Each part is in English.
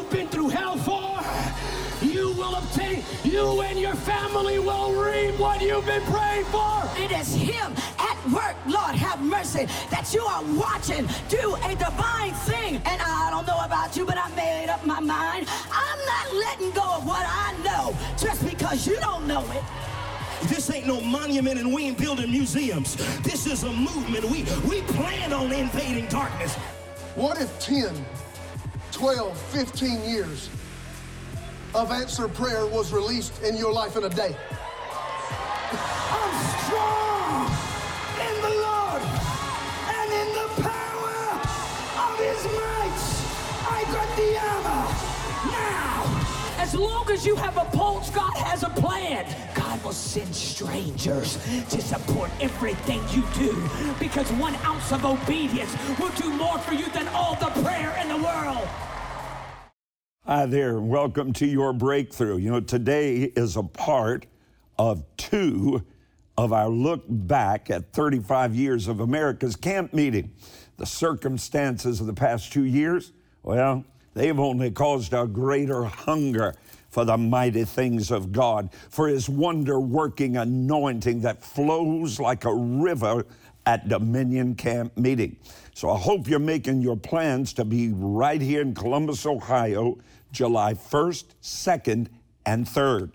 you've been through hell for, you will obtain, you and your family will reap what you've been praying for. It is Him at work, Lord, have mercy, that you are watching do a divine thing. And I don't know about you, but I made up my mind. I'm not letting go of what I know just because you don't know it. This ain't no monument and we ain't building museums. This is a movement. We, we plan on invading darkness. What if 10, 12, 15 years of answered prayer was released in your life in a day? I'm strong in the Lord and in the power of his might. I got the armor now. As long as you have a pulse, God will send strangers to support everything you do because one ounce of obedience will do more for you than all the prayer in the world. Hi there, welcome to your breakthrough. You know, today is a part of two of our look back at 35 years of America's camp meeting. The circumstances of the past two years, well, they've only caused a greater hunger for the mighty things of God, for His wonder working anointing that flows like a river at Dominion Camp Meeting. So I hope you're making your plans to be right here in Columbus, Ohio, July 1st, 2nd, and 3rd.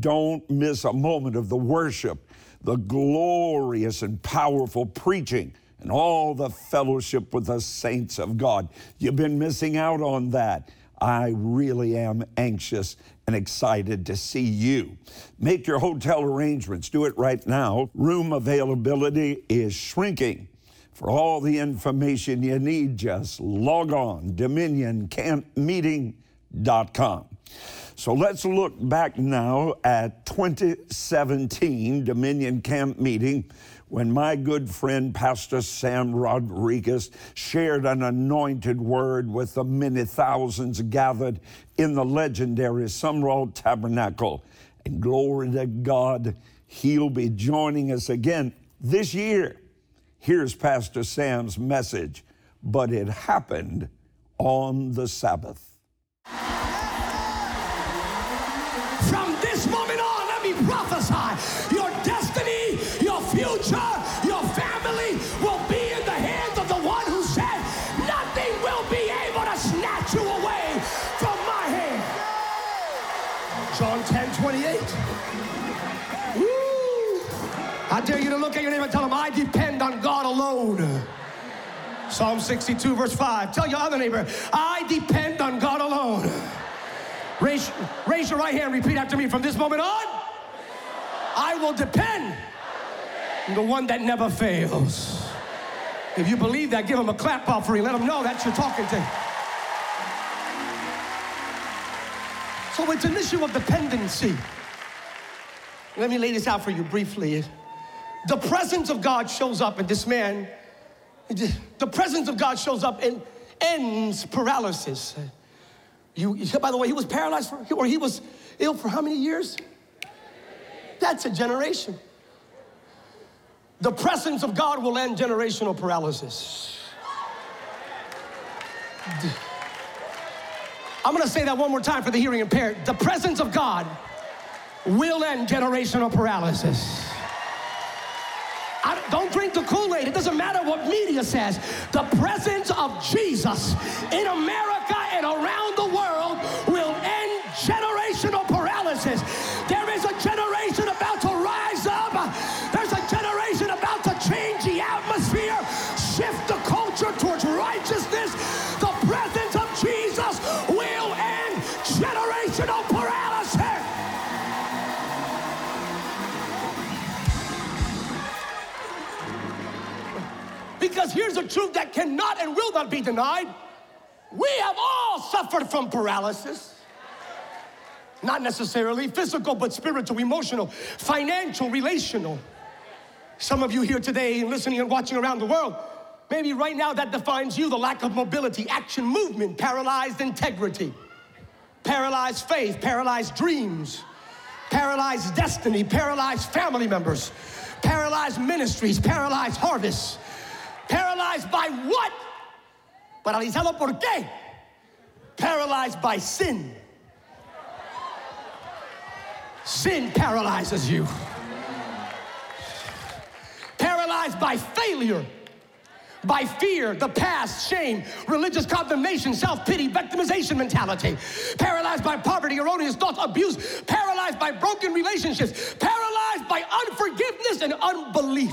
Don't miss a moment of the worship, the glorious and powerful preaching, and all the fellowship with the saints of God. You've been missing out on that. I really am anxious and excited to see you. Make your hotel arrangements. Do it right now. Room availability is shrinking. For all the information you need, just log on dominioncampmeeting.com. So let's look back now at 2017 Dominion Camp Meeting when my good friend Pastor Sam Rodriguez shared an anointed word with the many thousands gathered in the legendary Sumrall Tabernacle. And glory to God, he'll be joining us again this year. Here's Pastor Sam's message, but it happened on the Sabbath. From this moment on, let me prophesy your future, your family will be in the hands of the one who said, Nothing will be able to snatch you away from my hand. John 10 28. Woo. I dare you to look at your neighbor and tell him, I depend on God alone. Psalm 62, verse 5. Tell your other neighbor, I depend on God alone. Raise, raise your right hand, repeat after me. From this moment on, I will depend on the one that never fails. If you believe that, give him a clap offering. Let him know that you're talking to him. So it's an issue of dependency. Let me lay this out for you briefly. The presence of God shows up in this man. The presence of God shows up and ends paralysis. You, by the way, he was paralyzed for, or he was ill for how many years? That's a generation. The presence of God will end generational paralysis. I'm gonna say that one more time for the hearing impaired. The presence of God will end generational paralysis. I, don't drink the Kool Aid. It doesn't matter what media says. The presence of Jesus in America and around the Because here's a truth that cannot and will not be denied. We have all suffered from paralysis. Not necessarily physical, but spiritual, emotional, financial, relational. Some of you here today and listening and watching around the world, maybe right now that defines you the lack of mobility, action, movement, paralyzed integrity, paralyzed faith, paralyzed dreams, paralyzed destiny, paralyzed family members, paralyzed ministries, paralyzed harvests. Paralyzed by what? Paralizado por qué? paralyzed by sin. Sin paralyzes you. Paralyzed by failure, by fear, the past, shame, religious condemnation, self pity, victimization mentality. Paralyzed by poverty, erroneous thoughts, abuse. Paralyzed by broken relationships. Paralyzed by unforgiveness and unbelief.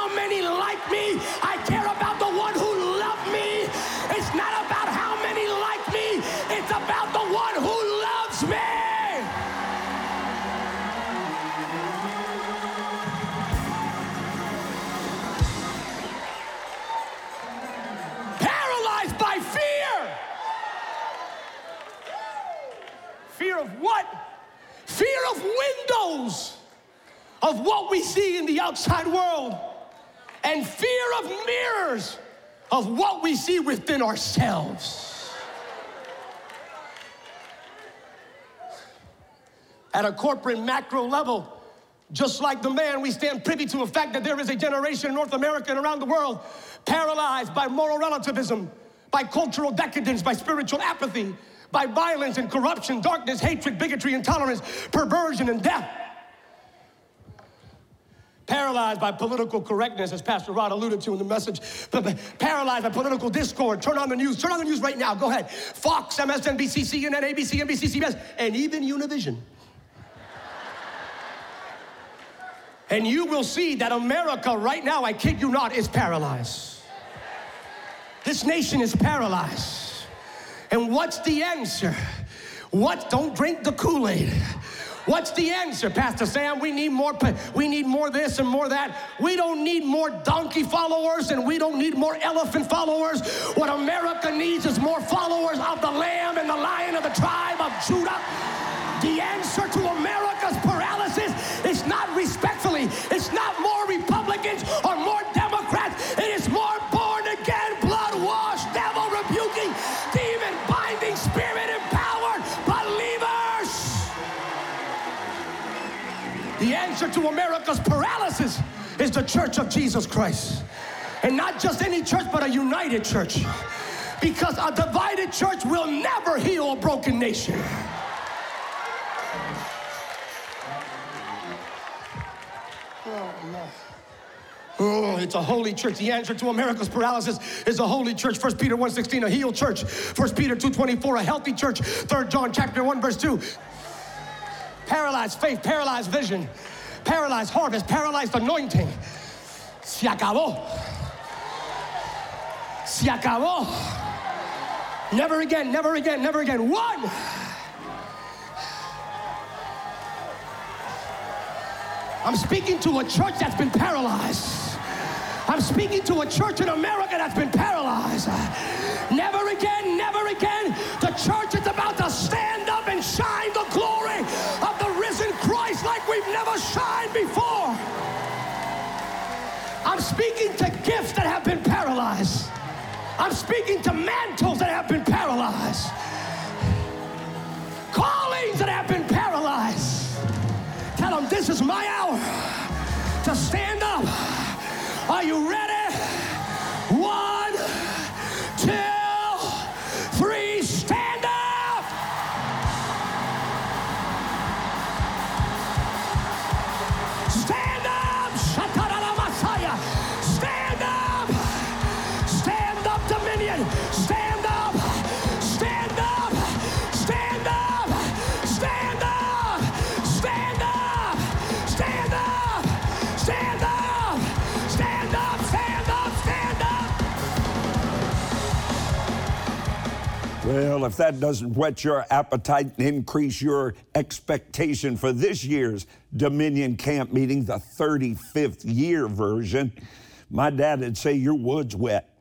Fear of what? Fear of windows of what we see in the outside world, and fear of mirrors of what we see within ourselves. At a corporate macro level, just like the man, we stand privy to the fact that there is a generation in North America and around the world paralyzed by moral relativism, by cultural decadence, by spiritual apathy, by violence and corruption, darkness, hatred, bigotry, intolerance, perversion, and death. Paralyzed by political correctness, as Pastor Rod alluded to in the message. Paralyzed by political discord. Turn on the news. Turn on the news right now. Go ahead. Fox, MSNBC, CNN, ABC, NBC, CBS, and even Univision. And you will see that America right now, I kid you not, is paralyzed. This nation is paralyzed. And what's the answer? What? Don't drink the Kool Aid. What's the answer, Pastor Sam? We need more. We need more this and more that. We don't need more donkey followers, and we don't need more elephant followers. What America needs is more followers of the Lamb and the Lion of the tribe of Judah. The answer to America's paralysis is not respectfully. It's not more Republicans or more to America's paralysis is the church of Jesus Christ. And not just any church, but a united church. Because a divided church will never heal a broken nation. Oh, oh it's a holy church. The answer to America's paralysis is a holy church. 1 Peter 1.16, a healed church. 1 Peter 2.24, a healthy church. 3 John chapter 1, verse 2. Paralyzed faith, paralyzed vision, paralyzed harvest, paralyzed anointing. Se acabó. Se acabó. Never again, never again, never again. One. I'm speaking to a church that's been paralyzed. I'm speaking to a church in America that's been paralyzed. Never again, never again. The church never shined before. I'm speaking to gifts that have been paralyzed. I'm speaking to mantles that have been paralyzed. Callings that have been paralyzed. Tell them this is my hour to stand up. Are you ready? One, Well, if that doesn't whet your appetite and increase your expectation for this year's Dominion Camp meeting, the 35th year version, my dad would say your wood's wet.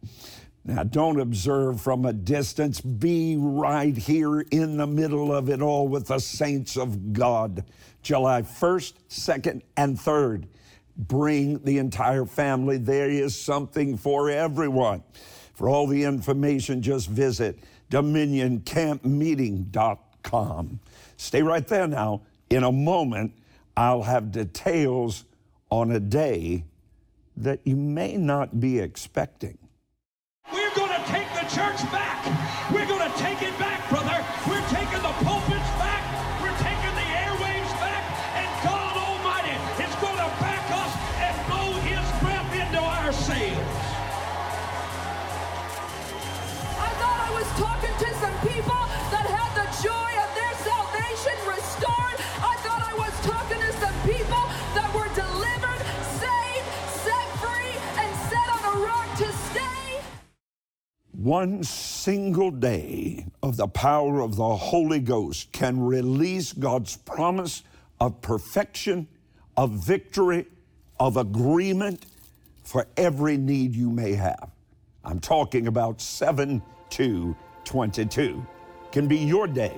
Now, don't observe from a distance. Be right here in the middle of it all with the saints of God. July 1st, 2nd, and 3rd. Bring the entire family. There is something for everyone. For all the information, just visit dominioncampmeeting.com. Stay right there now. In a moment, I'll have details on a day that you may not be expecting. We're going to take the church back. One single day of the power of the Holy Ghost can release God's promise of perfection, of victory, of agreement for every need you may have. I'm talking about 7 2 22. Can be your day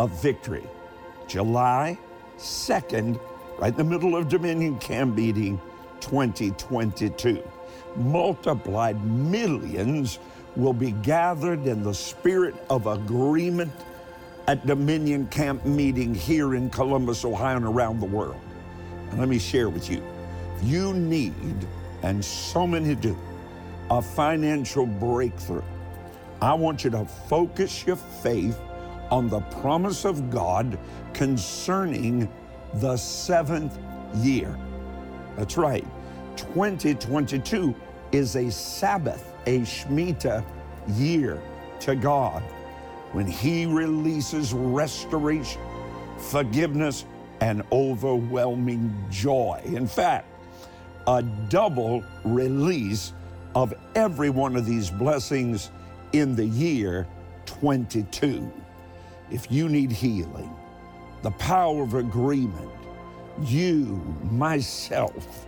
of victory. July 2nd, right in the middle of Dominion Camp Meeting 2022. Multiplied millions will be gathered in the spirit of agreement at Dominion Camp Meeting here in Columbus, Ohio, and around the world. And let me share with you you need, and so many do, a financial breakthrough. I want you to focus your faith on the promise of God concerning the seventh year. That's right. 2022 is a Sabbath, a Shemitah year to God when He releases restoration, forgiveness, and overwhelming joy. In fact, a double release of every one of these blessings in the year 22. If you need healing, the power of agreement, you, myself,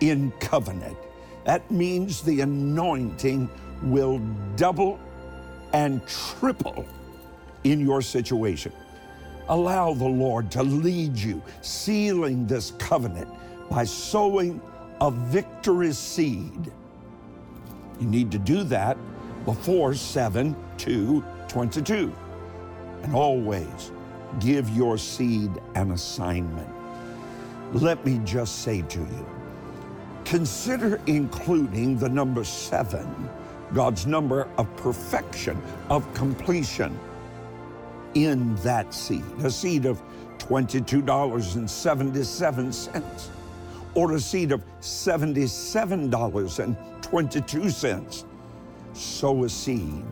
in covenant, that means the anointing will double and triple in your situation. Allow the Lord to lead you, sealing this covenant by sowing a victory seed. You need to do that before 7 2 22. And always give your seed an assignment. Let me just say to you consider including the number seven, God's number of perfection, of completion, in that seed, a seed of $22.77 or a seed of $77.22. Sow a seed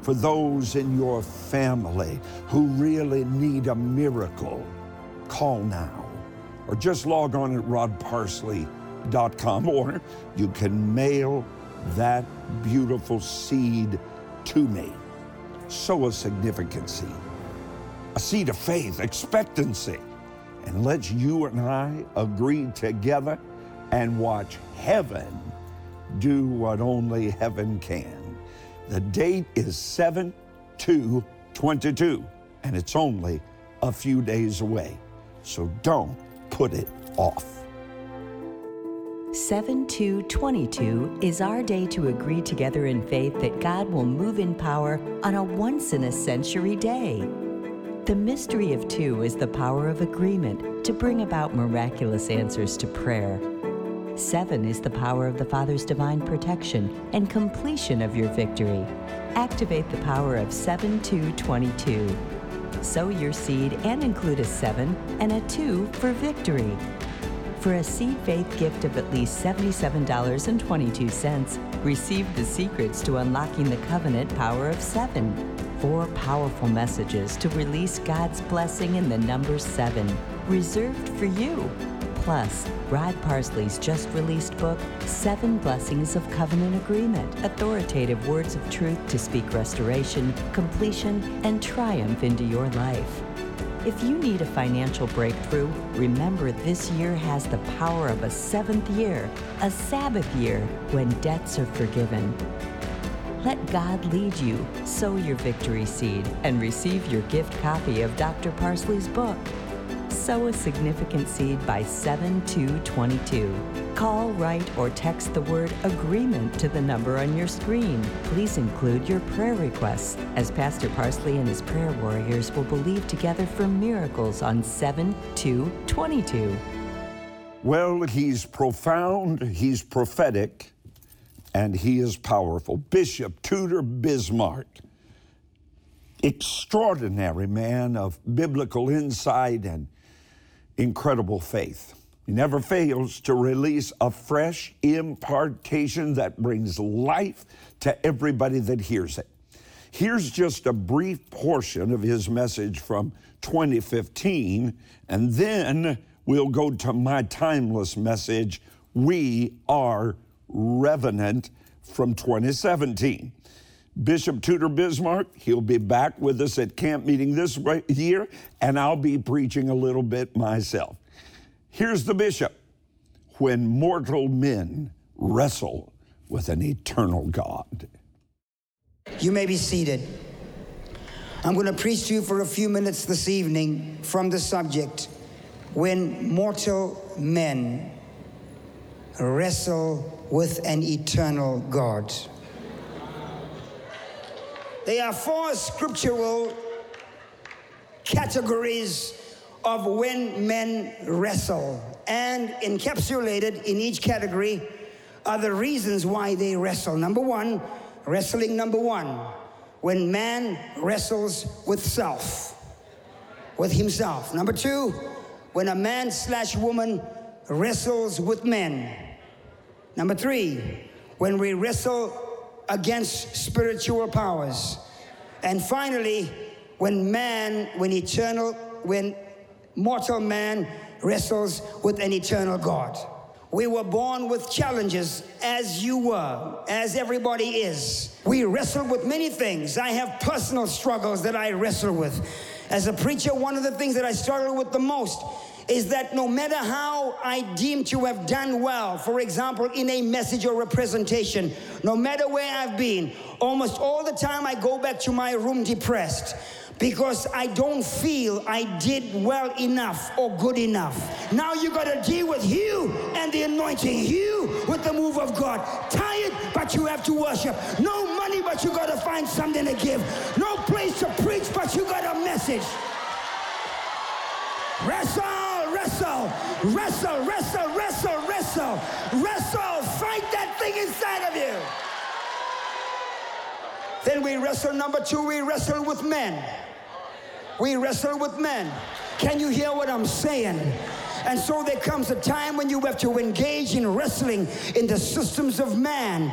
for those in your family who really need a miracle. Call now or just log on at rodparsley.com or you can mail that beautiful seed to me. Sow a significant seed, a seed of faith, expectancy and let's you and I agree together and watch heaven do what only heaven can. The date is 7 2 22, and it's only a few days away. So don't put it off. 7222 is our day to agree together in faith that God will move in power on a once in a century day. The mystery of two is the power of agreement to bring about miraculous answers to prayer. Seven is the power of the Father's divine protection and completion of your victory. Activate the power of 7222. Sow your seed and include a 7 and a 2 for victory. For a seed faith gift of at least $77.22, receive the secrets to unlocking the covenant power of 7 four powerful messages to release God's blessing in the number seven, reserved for you. Plus, Rod Parsley's just released book, Seven Blessings of Covenant Agreement Authoritative Words of Truth to Speak Restoration, Completion, and Triumph into Your Life. If you need a financial breakthrough, remember this year has the power of a seventh year, a Sabbath year, when debts are forgiven. Let God lead you. Sow your victory seed and receive your gift copy of Dr. Parsley's book. Sow a significant seed by 7222. Call, write, or text the word agreement to the number on your screen. Please include your prayer requests, as Pastor Parsley and his prayer warriors will believe together for miracles on 7222. Well, he's profound, he's prophetic, and he is powerful. Bishop Tudor Bismarck, extraordinary man of biblical insight and incredible faith. He never fails to release a fresh impartation that brings life to everybody that hears it. Here's just a brief portion of his message from 2015, and then we'll go to my timeless message We Are Revenant from 2017. Bishop Tudor Bismarck, he'll be back with us at camp meeting this year, and I'll be preaching a little bit myself. Here's the bishop when mortal men wrestle with an eternal God. You may be seated. I'm going to preach to you for a few minutes this evening from the subject when mortal men wrestle with an eternal God. There are four scriptural categories of when men wrestle, and encapsulated in each category are the reasons why they wrestle. Number one, wrestling number one, when man wrestles with self, with himself. Number two, when a man slash woman wrestles with men. Number three, when we wrestle against spiritual powers. And finally, when man, when eternal, when mortal man wrestles with an eternal God. We were born with challenges as you were, as everybody is. We wrestle with many things. I have personal struggles that I wrestle with. As a preacher, one of the things that I struggle with the most is that no matter how I deem to have done well, for example, in a message or a presentation, no matter where I've been, almost all the time I go back to my room depressed because I don't feel I did well enough or good enough. Now you got to deal with you and the anointing, you with the move of God. Tired, but you have to worship. No money, but you got to find something to give. No place to preach, but you got a message. Wrestle, wrestle, wrestle, wrestle, wrestle, wrestle, wrestle. Fight that thing inside of you. Then we wrestle number two, we wrestle with men. We wrestle with men. Can you hear what I'm saying? And so there comes a time when you have to engage in wrestling in the systems of man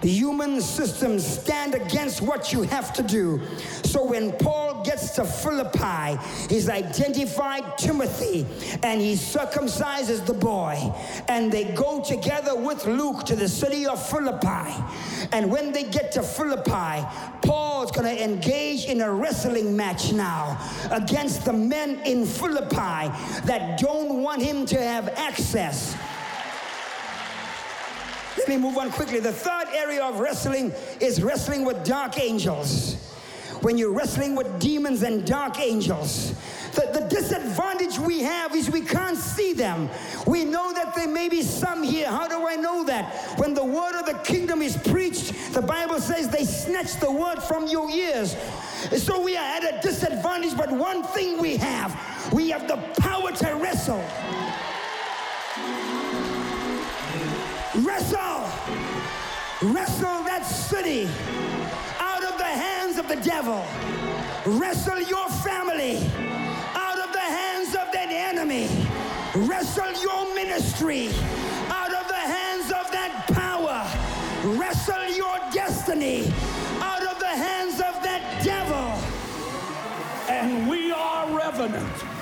the human systems stand against what you have to do. So when Paul gets to Philippi, he's identified Timothy and he circumcises the boy. And they go together with Luke to the city of Philippi. And when they get to Philippi, Paul's going to engage in a wrestling match now against the men in Philippi that don't want him to have access let me move on quickly. The third area of wrestling is wrestling with dark angels. When you're wrestling with demons and dark angels, the, the, disadvantage we have is we can't see them. We know that there may be some here. How do I know that? When the word of the kingdom is preached, the Bible says they snatch the word from your ears. So we are at a disadvantage, but one thing we have we have the power to wrestle. Wrestle. Wrestle that city out of the hands of the devil. Wrestle your family out of the hands of that enemy. Wrestle your ministry out of the hands of that power. Wrestle your destiny out of the hands of that devil. And we are revenant.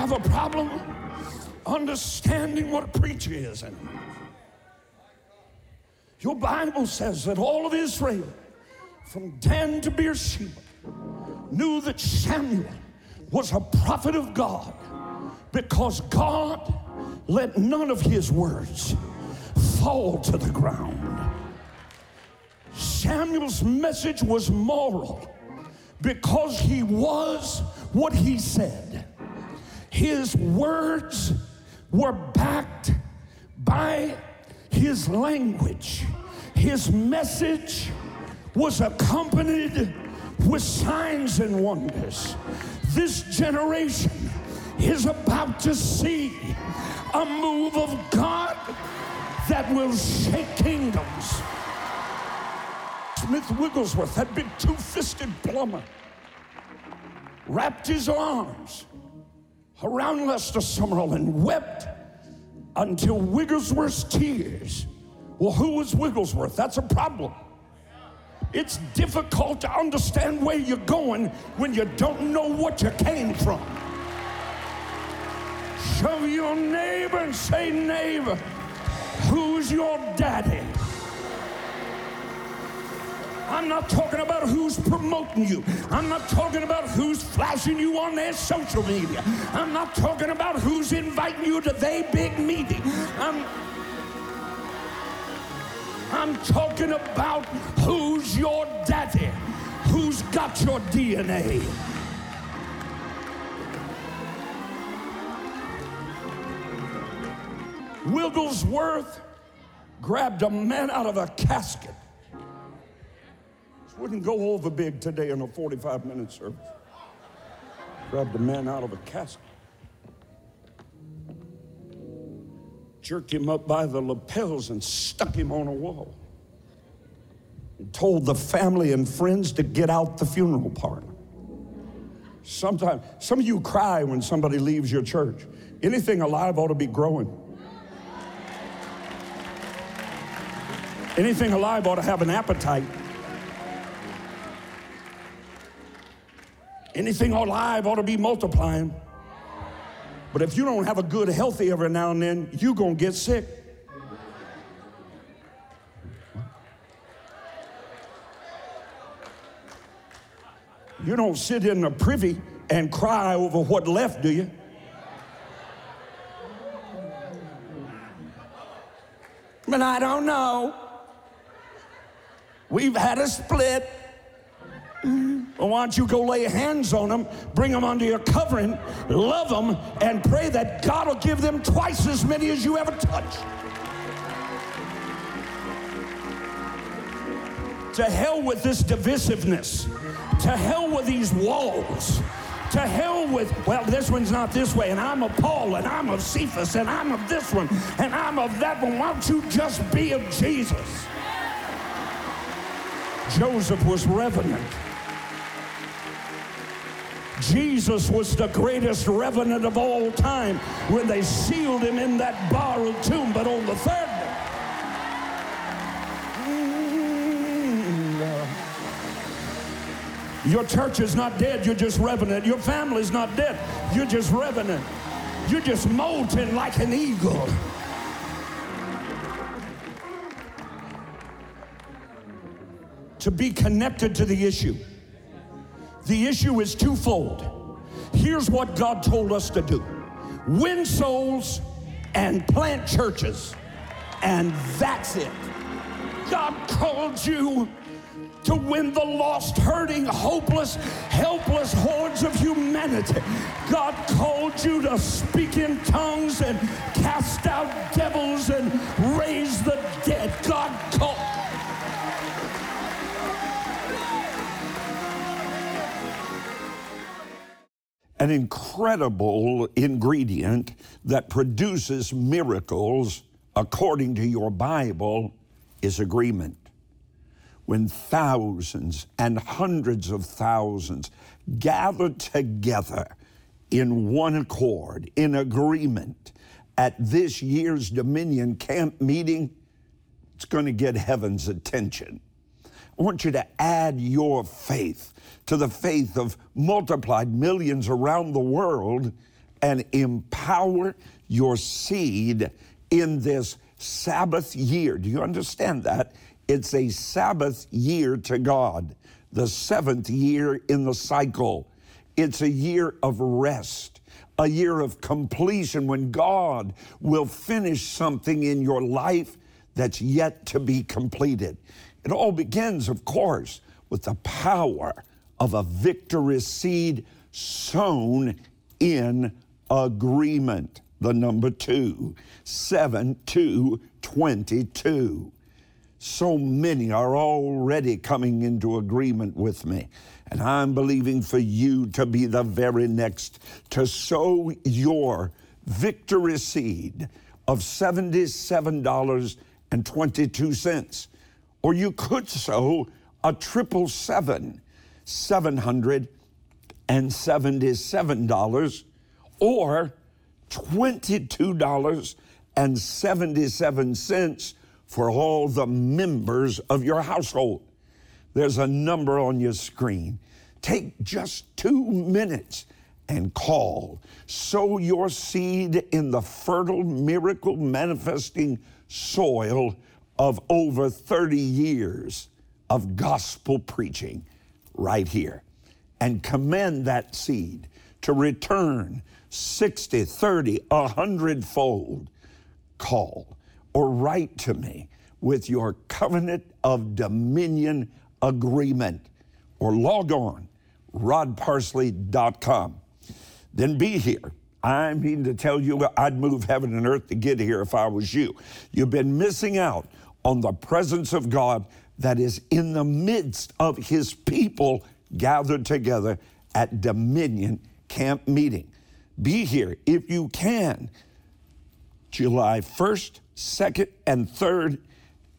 Have a problem understanding what a preacher is. And your Bible says that all of Israel, from Dan to Beersheba, knew that Samuel was a prophet of God. because God let none of his words fall to the ground. Samuel's message was moral because he was what he said. His words were backed by his language. His message was accompanied with signs and wonders. This generation is about to see a move of God that will shake kingdoms. Smith Wigglesworth, that big two fisted plumber, wrapped his arms around Lester Sumrall and wept until Wigglesworth's tears. Well, who was Wigglesworth? That's a problem. It's difficult to understand where you're going when you don't know what you came from. Show your neighbor and say, neighbor, who's your daddy? I'm not talking about who's promoting you. I'm not talking about who's flashing you on their social media. I'm not talking about who's inviting you to their big meeting. I'm, I'm talking about who's your daddy, who's got your DNA. Wigglesworth grabbed a man out of a casket. Wouldn't go over big today in a 45 minute service. Grabbed a man out of a casket. Jerked him up by the lapels and stuck him on a wall. And told the family and friends to get out the funeral parlor. Sometimes, some of you cry when somebody leaves your church. Anything alive ought to be growing. Anything alive ought to have an appetite. Anything alive ought to be multiplying. But if you don't have a good healthy every now and then, you're going to get sick. You don't sit in the privy and cry over what left, do you? But I don't know. We've had a split. Why don't you go lay hands on them, bring them under your covering, love them, and pray that God will give them twice as many as you ever touched. To hell with this divisiveness. To hell with these walls. To hell with, well, this one's not this way, and I'm of Paul, and I'm of Cephas, and I'm of this one, and I'm of that one. Why don't you just be of Jesus? Joseph was revenant. Jesus was the greatest revenant of all time when they sealed him in that borrowed tomb, but on the third day. Your church is not dead, you're just revenant. Your family's not dead, you're just revenant. You're just molting like an eagle. To be connected to the issue. The issue is twofold. Here's what God told us to do win souls and plant churches. And that's it. God called you to win the lost, hurting, hopeless, helpless hordes of humanity. God called you to speak in tongues and cast out devils and raise An incredible ingredient that produces miracles according to your Bible is agreement when thousands and hundreds of thousands gather together in one accord, in agreement, at this year's Dominion Camp meeting, it's going to get heaven's attention. I want you to add your faith to the faith of multiplied millions around the world and empower your seed in this Sabbath year. Do you understand that? It's a Sabbath year to God, the seventh year in the cycle. It's a year of rest, a year of completion when God will finish something in your life that's yet to be completed. It all begins, of course, with the power of a victorious seed sown in agreement. The number two, 7 to 22. So many are already coming into agreement with me. And I'm believing for you to be the very next to sow your victory seed of $77.22. Or you could sow a triple seven, $777, or $22.77 for all the members of your household. There's a number on your screen. Take just two minutes and call. Sow your seed in the fertile, miracle manifesting soil of over 30 years of gospel preaching right here. And command that seed to return 60, 30, 100 fold. Call or write to me with your covenant of dominion agreement or log on rodparsley.com. Then be here. I mean to tell you, I'd move heaven and earth to get here if I was you. You've been missing out on the presence of God that is in the midst of his people gathered together at Dominion Camp Meeting. Be here if you can. July 1st, 2nd, and 3rd,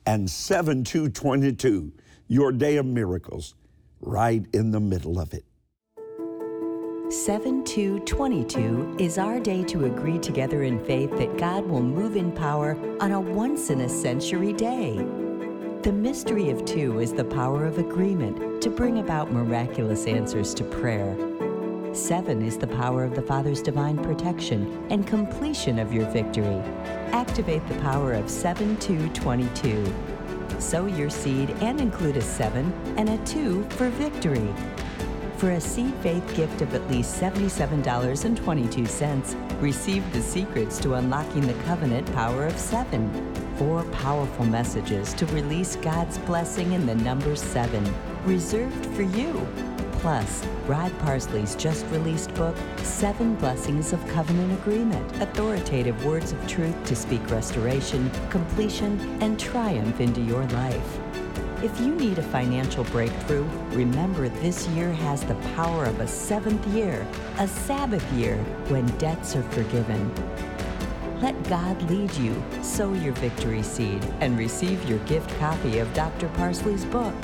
and 7 to 22 your day of miracles, right in the middle of it. 7 2 22 is our day to agree together in faith that God will move in power on a once in a century day. The mystery of two is the power of agreement to bring about miraculous answers to prayer. Seven is the power of the Father's divine protection and completion of your victory. Activate the power of 7 2 22 sow your seed and include a 7 and a 2 for victory. For a seed faith gift of at least $77.22, receive the secrets to unlocking the covenant power of 7. Four powerful messages to release God's blessing in the number 7, reserved for you. Plus, Rod Parsley's just released book, Seven Blessings of Covenant Agreement Authoritative Words of Truth to Speak Restoration, Completion, and Triumph into Your Life. If you need a financial breakthrough, remember this year has the power of a seventh year, a Sabbath year, when debts are forgiven. Let God lead you, sow your victory seed, and receive your gift copy of Dr. Parsley's book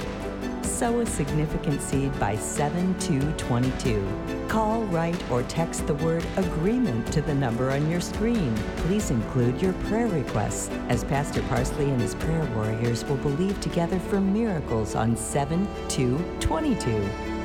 sow a significant seed by 7222. Call, write, or text the word agreement to the number on your screen. Please include your prayer requests, as Pastor Parsley and his prayer warriors will believe together for miracles on 7 2 22.